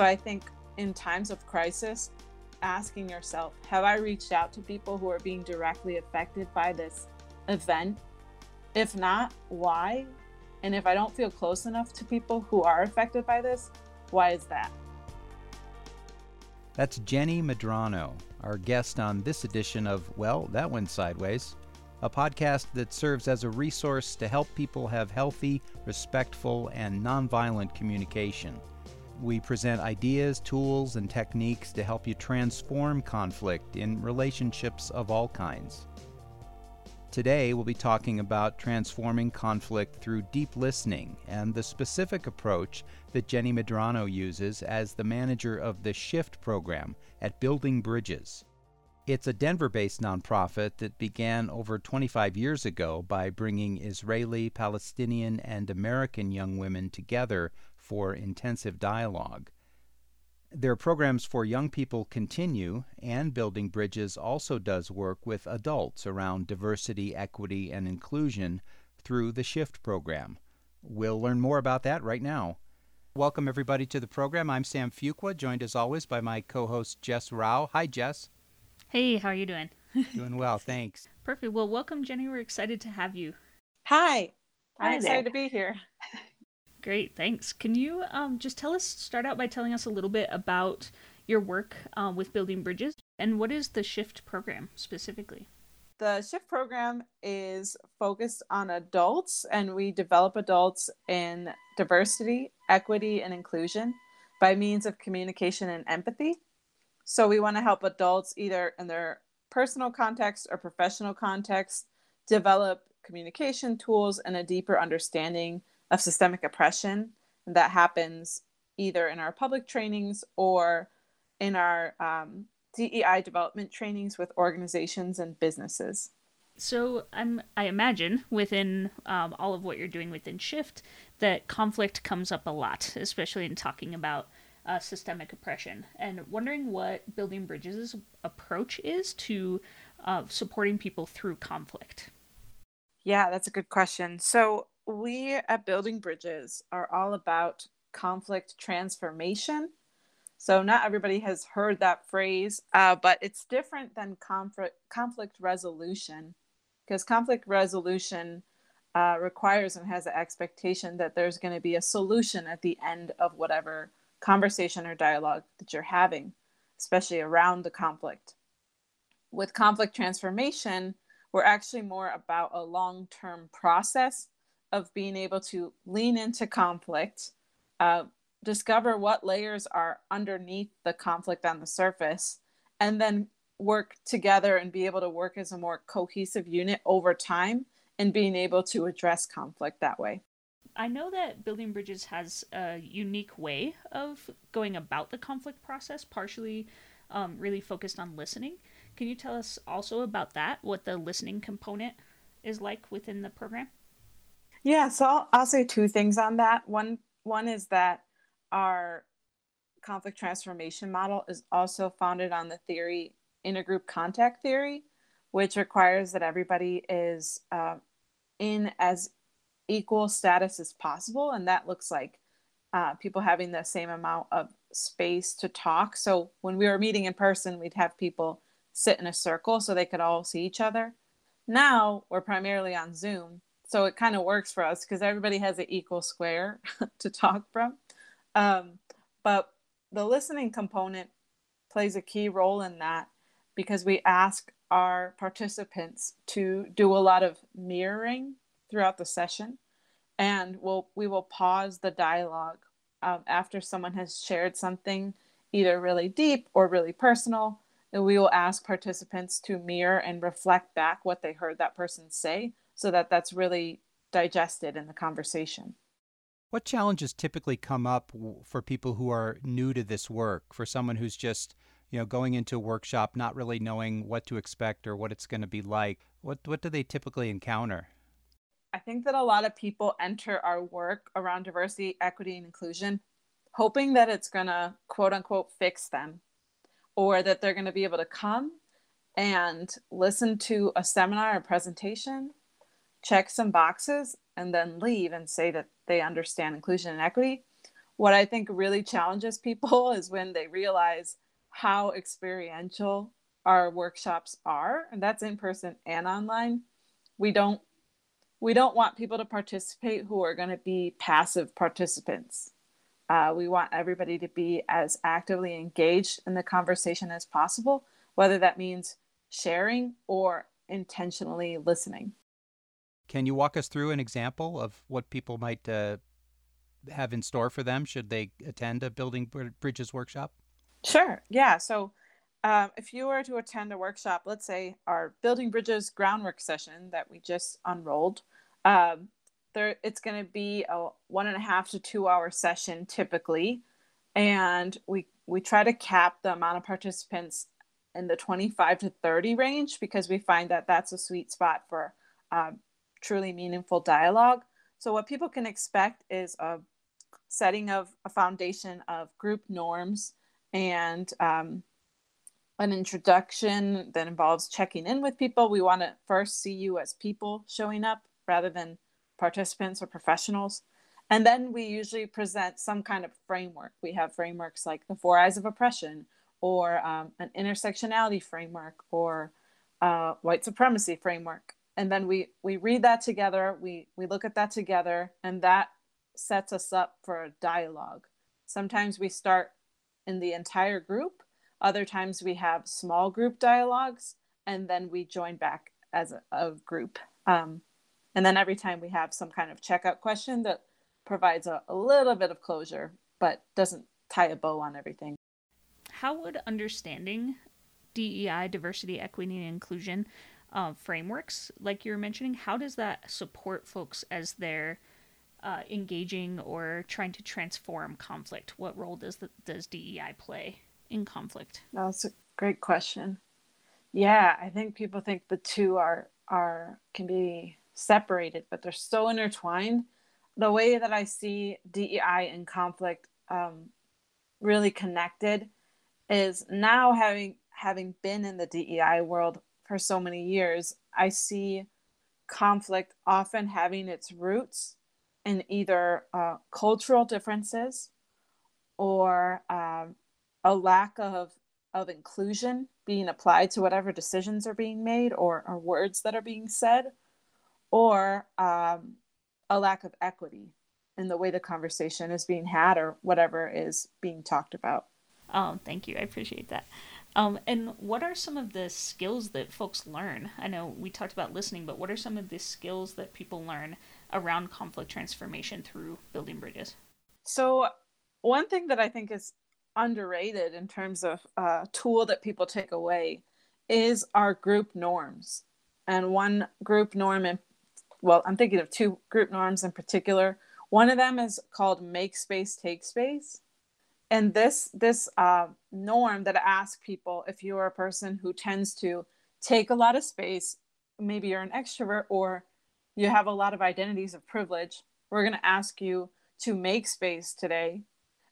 So I think in times of crisis, asking yourself, have I reached out to people who are being directly affected by this event? If not, why? And if I don't feel close enough to people who are affected by this, why is that? That's Jenny Medrano, our guest on this edition of Well, That Went Sideways, a podcast that serves as a resource to help people have healthy, respectful, and nonviolent communication. We present ideas, tools, and techniques to help you transform conflict in relationships of all kinds. Today, we'll be talking about transforming conflict through deep listening and the specific approach that Jenny Medrano uses as the manager of the SHIFT program at Building Bridges. It's a Denver based nonprofit that began over 25 years ago by bringing Israeli, Palestinian, and American young women together for intensive dialogue. Their programs for young people continue, and Building Bridges also does work with adults around diversity, equity, and inclusion through the SHIFT program. We'll learn more about that right now. Welcome, everybody, to the program. I'm Sam Fuqua, joined as always by my co host, Jess Rao. Hi, Jess. Hey, how are you doing? doing well, thanks. Perfect. Well, welcome, Jenny. We're excited to have you. Hi. I'm Hi excited to be here. Great, thanks. Can you um, just tell us, start out by telling us a little bit about your work um, with building bridges and what is the SHIFT program specifically? The SHIFT program is focused on adults, and we develop adults in diversity, equity, and inclusion by means of communication and empathy. So, we want to help adults either in their personal context or professional context develop communication tools and a deeper understanding of systemic oppression that happens either in our public trainings or in our um, DEI development trainings with organizations and businesses. So I'm I imagine within um, all of what you're doing within Shift that conflict comes up a lot, especially in talking about uh, systemic oppression, and wondering what Building Bridges' approach is to uh, supporting people through conflict. Yeah, that's a good question. So we at Building Bridges are all about conflict transformation. So, not everybody has heard that phrase, uh, but it's different than conflict, conflict resolution because conflict resolution uh, requires and has an expectation that there's going to be a solution at the end of whatever conversation or dialogue that you're having, especially around the conflict. With conflict transformation, we're actually more about a long term process of being able to lean into conflict, uh, discover what layers are underneath the conflict on the surface, and then work together and be able to work as a more cohesive unit over time and being able to address conflict that way. I know that Building Bridges has a unique way of going about the conflict process, partially um, really focused on listening. Can you tell us also about that, what the listening component is like within the program? Yeah, so I'll, I'll say two things on that. One one is that our conflict transformation model is also founded on the theory intergroup contact theory, which requires that everybody is uh, in as equal status as possible, and that looks like uh, people having the same amount of space to talk. So when we were meeting in person, we'd have people sit in a circle so they could all see each other. Now we're primarily on Zoom, so it kind of works for us because everybody has an equal square to talk from. Um, but the listening component plays a key role in that because we ask our participants to do a lot of mirroring throughout the session. And we'll we will pause the dialogue um, after someone has shared something either really deep or really personal. And we will ask participants to mirror and reflect back what they heard that person say so that that's really digested in the conversation. What challenges typically come up for people who are new to this work, for someone who's just, you know, going into a workshop not really knowing what to expect or what it's going to be like? What what do they typically encounter? I think that a lot of people enter our work around diversity, equity, and inclusion hoping that it's going to quote unquote fix them or that they're going to be able to come and listen to a seminar or presentation check some boxes and then leave and say that they understand inclusion and equity what I think really challenges people is when they realize how experiential our workshops are, and that's in person and online. We don't we don't want people to participate who are going to be passive participants. Uh, we want everybody to be as actively engaged in the conversation as possible, whether that means sharing or intentionally listening. Can you walk us through an example of what people might uh, have in store for them should they attend a Building Bridges workshop? Sure. Yeah. So, um, if you were to attend a workshop, let's say our Building Bridges groundwork session that we just unrolled, um, there it's going to be a one and a half to two hour session typically, and we we try to cap the amount of participants in the 25 to 30 range because we find that that's a sweet spot for um, truly meaningful dialogue. So what people can expect is a setting of a foundation of group norms and um, an introduction that involves checking in with people. We want to first see you as people showing up rather than participants or professionals. And then we usually present some kind of framework. We have frameworks like the Four I's of Oppression or um, an intersectionality framework or uh, white supremacy framework. And then we, we read that together, we, we look at that together, and that sets us up for a dialogue. Sometimes we start in the entire group, other times we have small group dialogues, and then we join back as a, a group. Um, and then every time we have some kind of checkout question that provides a, a little bit of closure, but doesn't tie a bow on everything. How would understanding DEI, diversity, equity, and inclusion uh, frameworks, like you were mentioning, how does that support folks as they're uh, engaging or trying to transform conflict? What role does the, does DEI play in conflict? That's a great question. Yeah, I think people think the two are are can be separated, but they're so intertwined. The way that I see DEI and conflict um, really connected is now having having been in the DEI world for so many years, I see conflict often having its roots in either uh, cultural differences or um, a lack of of inclusion being applied to whatever decisions are being made or, or words that are being said or um, a lack of equity in the way the conversation is being had or whatever is being talked about. Oh thank you. I appreciate that um, and what are some of the skills that folks learn i know we talked about listening but what are some of the skills that people learn around conflict transformation through building bridges? So, one thing that I think is underrated in terms of a tool that people take away is our group norms. And one group norm, in, well, I'm thinking of two group norms in particular. One of them is called make space, take space. And this this uh, norm that asks people if you are a person who tends to take a lot of space, maybe you're an extrovert or you have a lot of identities of privilege. We're going to ask you to make space today.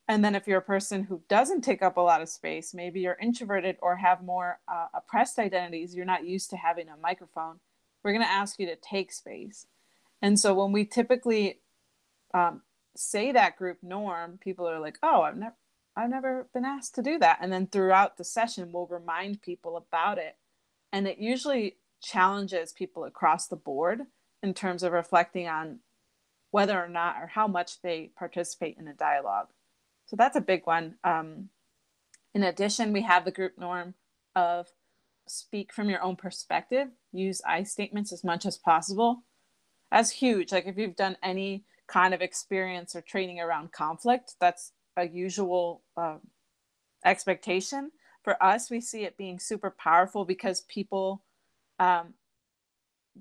And then if you're a person who doesn't take up a lot of space, maybe you're introverted or have more uh, oppressed identities, you're not used to having a microphone, we're going to ask you to take space. And so when we typically um, say that group norm, people are like, oh, I've never. I've never been asked to do that. And then throughout the session, we'll remind people about it. And it usually challenges people across the board in terms of reflecting on whether or not or how much they participate in a dialogue. So that's a big one. Um, in addition, we have the group norm of speak from your own perspective, use I statements as much as possible. That's huge. Like if you've done any kind of experience or training around conflict, that's a usual uh, expectation. For us, we see it being super powerful because people um,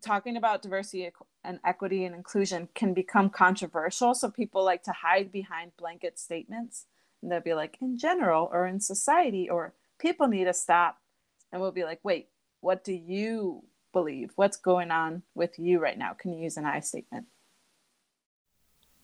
talking about diversity and equity and inclusion can become controversial. So people like to hide behind blanket statements. And they'll be like, in general, or in society, or people need to stop. And we'll be like, wait, what do you believe? What's going on with you right now? Can you use an I statement?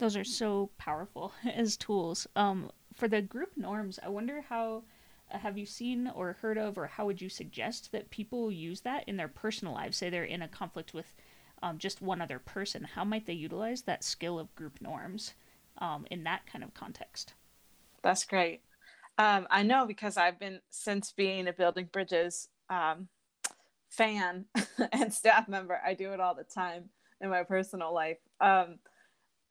Those are so powerful as tools. Um, for the group norms, I wonder how have you seen or heard of, or how would you suggest that people use that in their personal lives? Say they're in a conflict with um, just one other person. How might they utilize that skill of group norms um, in that kind of context. That's great. Um, I know because I've been since being a Building Bridges um, fan and staff member. I do it all the time in my personal life. Um,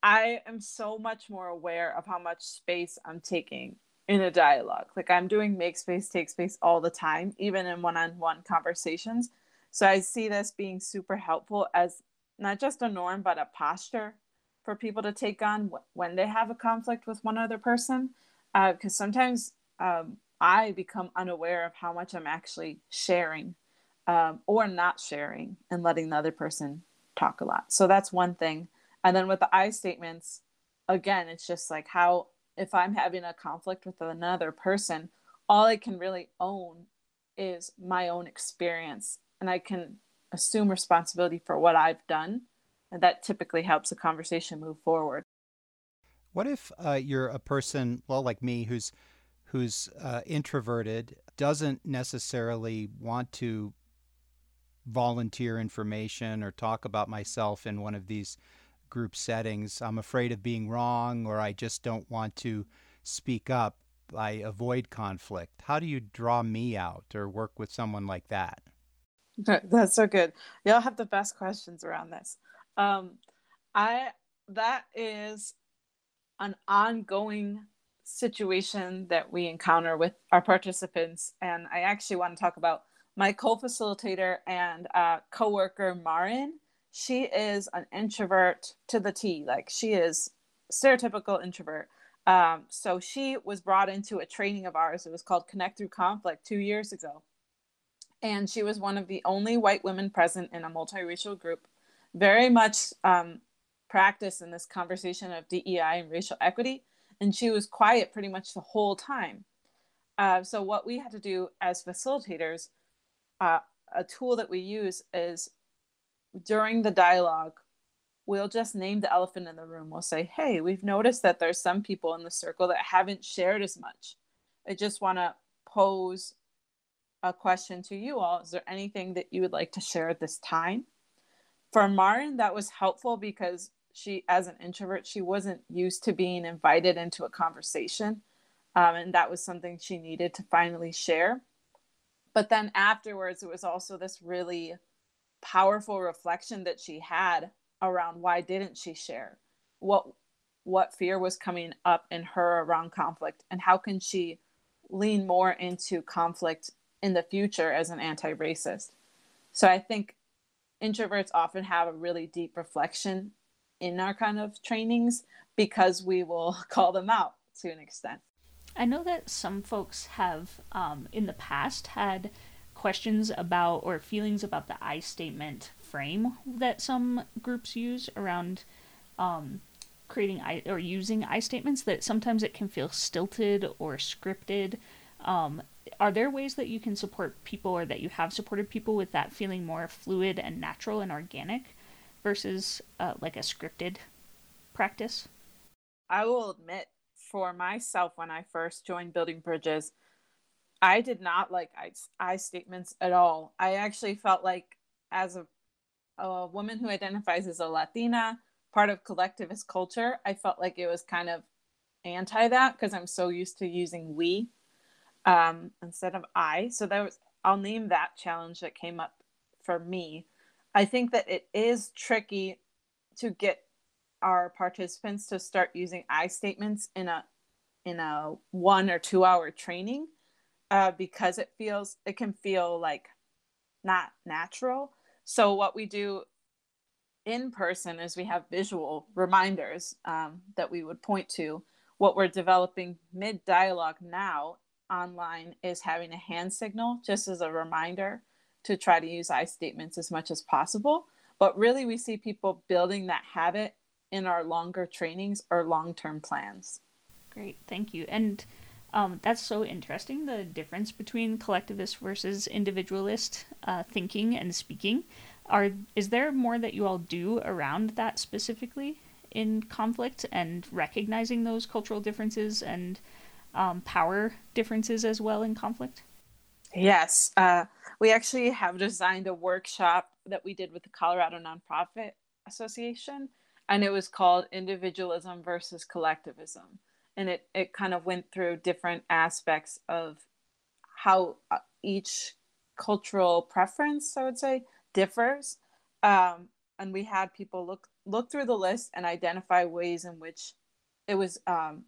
I am so much more aware of how much space I'm taking in a dialogue. Like I'm doing make space, take space all the time, even in one on one conversations. So I see this being super helpful as not just a norm, but a posture for people to take on when they have a conflict with one other person. Because uh, sometimes um, I become unaware of how much I'm actually sharing um, or not sharing and letting the other person talk a lot. So that's one thing. And then with the I statements, again, it's just like how if I'm having a conflict with another person, all I can really own is my own experience and I can assume responsibility for what I've done. And that typically helps the conversation move forward. What if uh, you're a person, well, like me, who's who's uh, introverted, doesn't necessarily want to volunteer information or talk about myself in one of these group settings. I'm afraid of being wrong or I just don't want to speak up. I avoid conflict. How do you draw me out or work with someone like that? That's so good. Y'all have the best questions around this. Um, I that is an ongoing situation that we encounter with our participants, and I actually want to talk about my co-facilitator and uh, co-worker Marin. She is an introvert to the T. Like she is stereotypical introvert. Um, so she was brought into a training of ours. It was called Connect Through Conflict two years ago, and she was one of the only white women present in a multiracial group. Very much um, practice in this conversation of DEI and racial equity, and she was quiet pretty much the whole time. Uh, so what we had to do as facilitators uh, a tool that we use is during the dialogue, we'll just name the elephant in the room. We'll say, hey, we've noticed that there's some people in the circle that haven't shared as much. I just want to pose a question to you all. Is there anything that you would like to share at this time? For Marin, that was helpful because she, as an introvert, she wasn't used to being invited into a conversation. Um, and that was something she needed to finally share but then afterwards it was also this really powerful reflection that she had around why didn't she share? What what fear was coming up in her around conflict and how can she lean more into conflict in the future as an anti-racist? So i think introverts often have a really deep reflection in our kind of trainings because we will call them out to an extent. I know that some folks have, um, in the past, had questions about or feelings about the I statement frame that some groups use around um, creating I or using I statements. That sometimes it can feel stilted or scripted. Um, are there ways that you can support people or that you have supported people with that feeling more fluid and natural and organic versus uh, like a scripted practice? I will admit for myself when I first joined Building Bridges, I did not like I, I statements at all. I actually felt like, as a, a woman who identifies as a Latina, part of collectivist culture, I felt like it was kind of anti that because I'm so used to using we um, instead of I. So that was, I'll name that challenge that came up for me. I think that it is tricky to get our participants to start using I statements in a in a one or two hour training uh, because it feels it can feel like not natural. So what we do in person is we have visual reminders um, that we would point to. What we're developing mid dialogue now online is having a hand signal just as a reminder to try to use I statements as much as possible. But really, we see people building that habit in our longer trainings or long term plans. Great, thank you. And um, that's so interesting the difference between collectivist versus individualist uh, thinking and speaking. Are is there more that you all do around that specifically in conflict and recognizing those cultural differences and um, power differences as well in conflict? Yes, uh, we actually have designed a workshop that we did with the Colorado Nonprofit Association and it was called Individualism versus Collectivism. And it, it kind of went through different aspects of how uh, each cultural preference, I would say, differs. Um, and we had people look look through the list and identify ways in which it was um,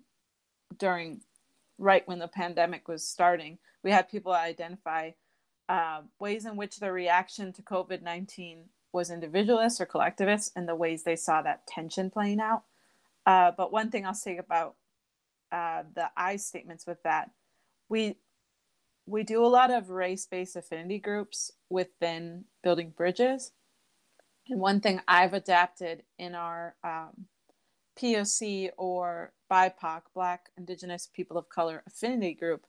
during right when the pandemic was starting. We had people identify uh, ways in which the reaction to COVID 19 was individualist or collectivist and the ways they saw that tension playing out. Uh, but one thing I'll say about uh, the I statements with that, we we do a lot of race-based affinity groups within building bridges, and one thing I've adapted in our um, POC or BIPOC, Black, Indigenous, People of Color affinity group,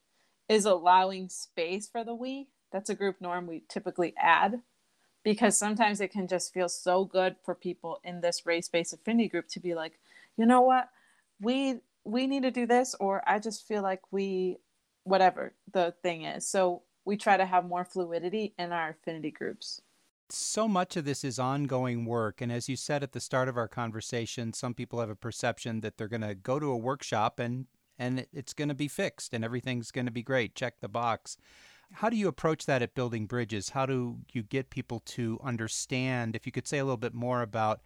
is allowing space for the we. That's a group norm we typically add because sometimes it can just feel so good for people in this race-based affinity group to be like you know what? We we need to do this or i just feel like we whatever the thing is so we try to have more fluidity in our affinity groups so much of this is ongoing work and as you said at the start of our conversation some people have a perception that they're going to go to a workshop and and it's going to be fixed and everything's going to be great check the box how do you approach that at building bridges? How do you get people to understand? If you could say a little bit more about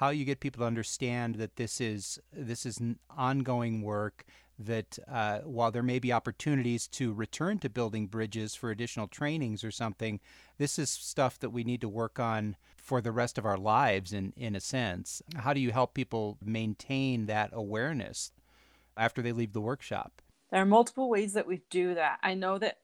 how you get people to understand that this is this is ongoing work. That uh, while there may be opportunities to return to building bridges for additional trainings or something, this is stuff that we need to work on for the rest of our lives. In in a sense, how do you help people maintain that awareness after they leave the workshop? There are multiple ways that we do that. I know that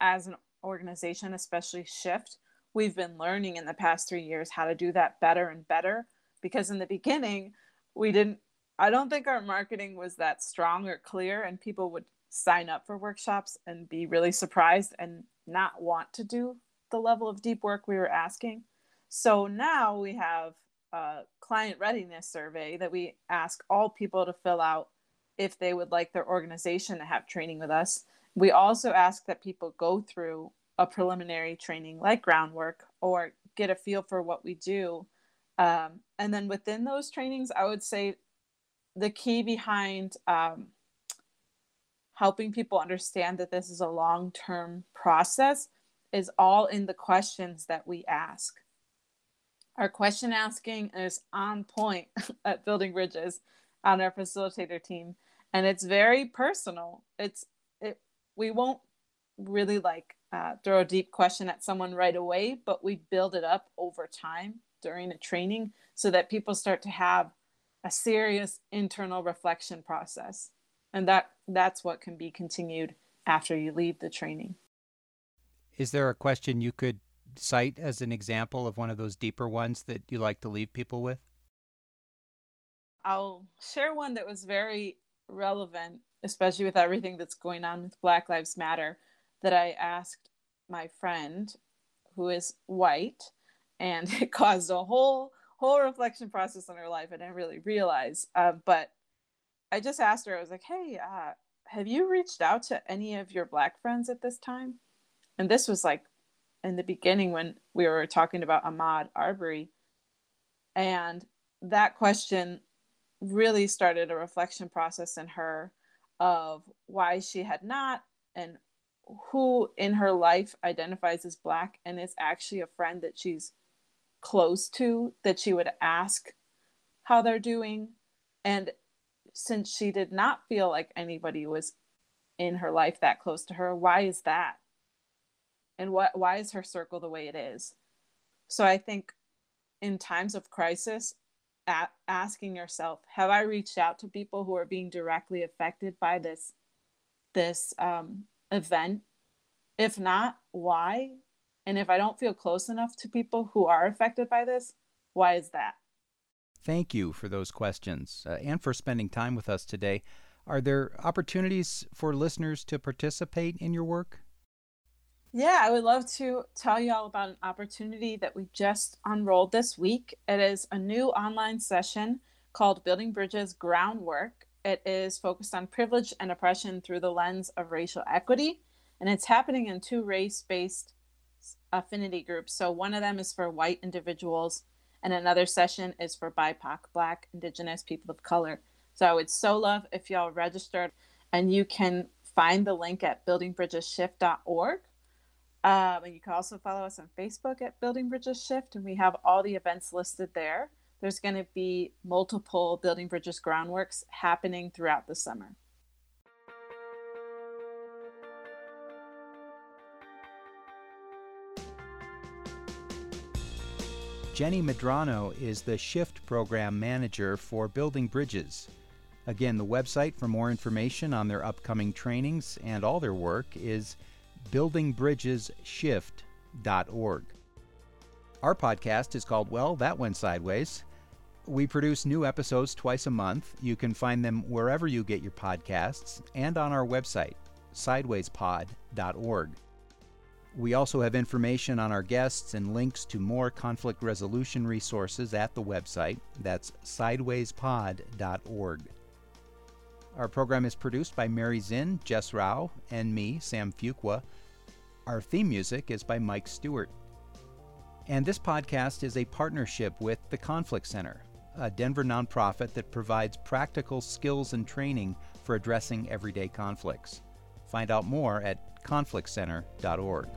as an organization, especially Shift, we've been learning in the past three years how to do that better and better. Because in the beginning, we didn't, I don't think our marketing was that strong or clear, and people would sign up for workshops and be really surprised and not want to do the level of deep work we were asking. So now we have a client readiness survey that we ask all people to fill out if they would like their organization to have training with us. We also ask that people go through a preliminary training like groundwork or get a feel for what we do. Um, and then within those trainings, I would say the key behind um, helping people understand that this is a long term process is all in the questions that we ask. Our question asking is on point at Building Bridges on our facilitator team, and it's very personal. It's it, we won't really like uh, throw a deep question at someone right away, but we build it up over time during a training so that people start to have a serious internal reflection process. And that that's what can be continued after you leave the training. Is there a question you could cite as an example of one of those deeper ones that you like to leave people with? I'll share one that was very relevant especially with everything that's going on with Black Lives Matter, that I asked my friend who is white, and it caused a whole whole reflection process in her life. I didn't really realize, uh, but I just asked her. I was like, "Hey, uh, have you reached out to any of your Black friends at this time?" And this was like in the beginning when we were talking about Ahmaud Arbery, and that question really started a reflection process in her of why she had not and who in her life identifies as black and is actually a friend that she's close to that she would ask how they're doing. And since she did not feel like anybody was in her life that close to her why is that? And what why is her circle the way it is? So i think in times of crisis asking yourself have i reached out to people who are being directly affected by this this um, event? If not why and if i don't feel close enough to people who are affected by this why is that thank you for those questions uh, and for spending time with us today are there opportunities for listeners to participate in your work yeah, I would love to tell you all about an opportunity that we just unrolled this week. It is a new online session called Building Bridges Groundwork. It is focused on privilege and oppression through the lens of racial equity, and it's happening in two race based affinity groups. So, one of them is for white individuals, and another session is for BIPOC, Black, Indigenous, people of color. So I would so love if y'all registered, and you can find the link at buildingbridgesshift.org. Um, and you can also follow us on Facebook at Building Bridges Shift, and we have all the events listed there. There's going to be multiple Building Bridges groundworks happening throughout the summer. Jenny Medrano is the Shift Program Manager for Building Bridges. Again, the website for more information on their upcoming trainings and all their work is buildingbridgesshift.org. Our podcast is called Well, That Went Sideways. We produce new episodes twice a month. You can find them wherever you get your podcasts and on our website, sidewayspod.org. We also have information on our guests and links to more conflict resolution resources at the website. That's sidewayspod.org. Our program is produced by Mary Zinn, Jess Rao, and me, Sam Fuqua. Our theme music is by Mike Stewart. And this podcast is a partnership with the Conflict Center, a Denver nonprofit that provides practical skills and training for addressing everyday conflicts. Find out more at conflictcenter.org.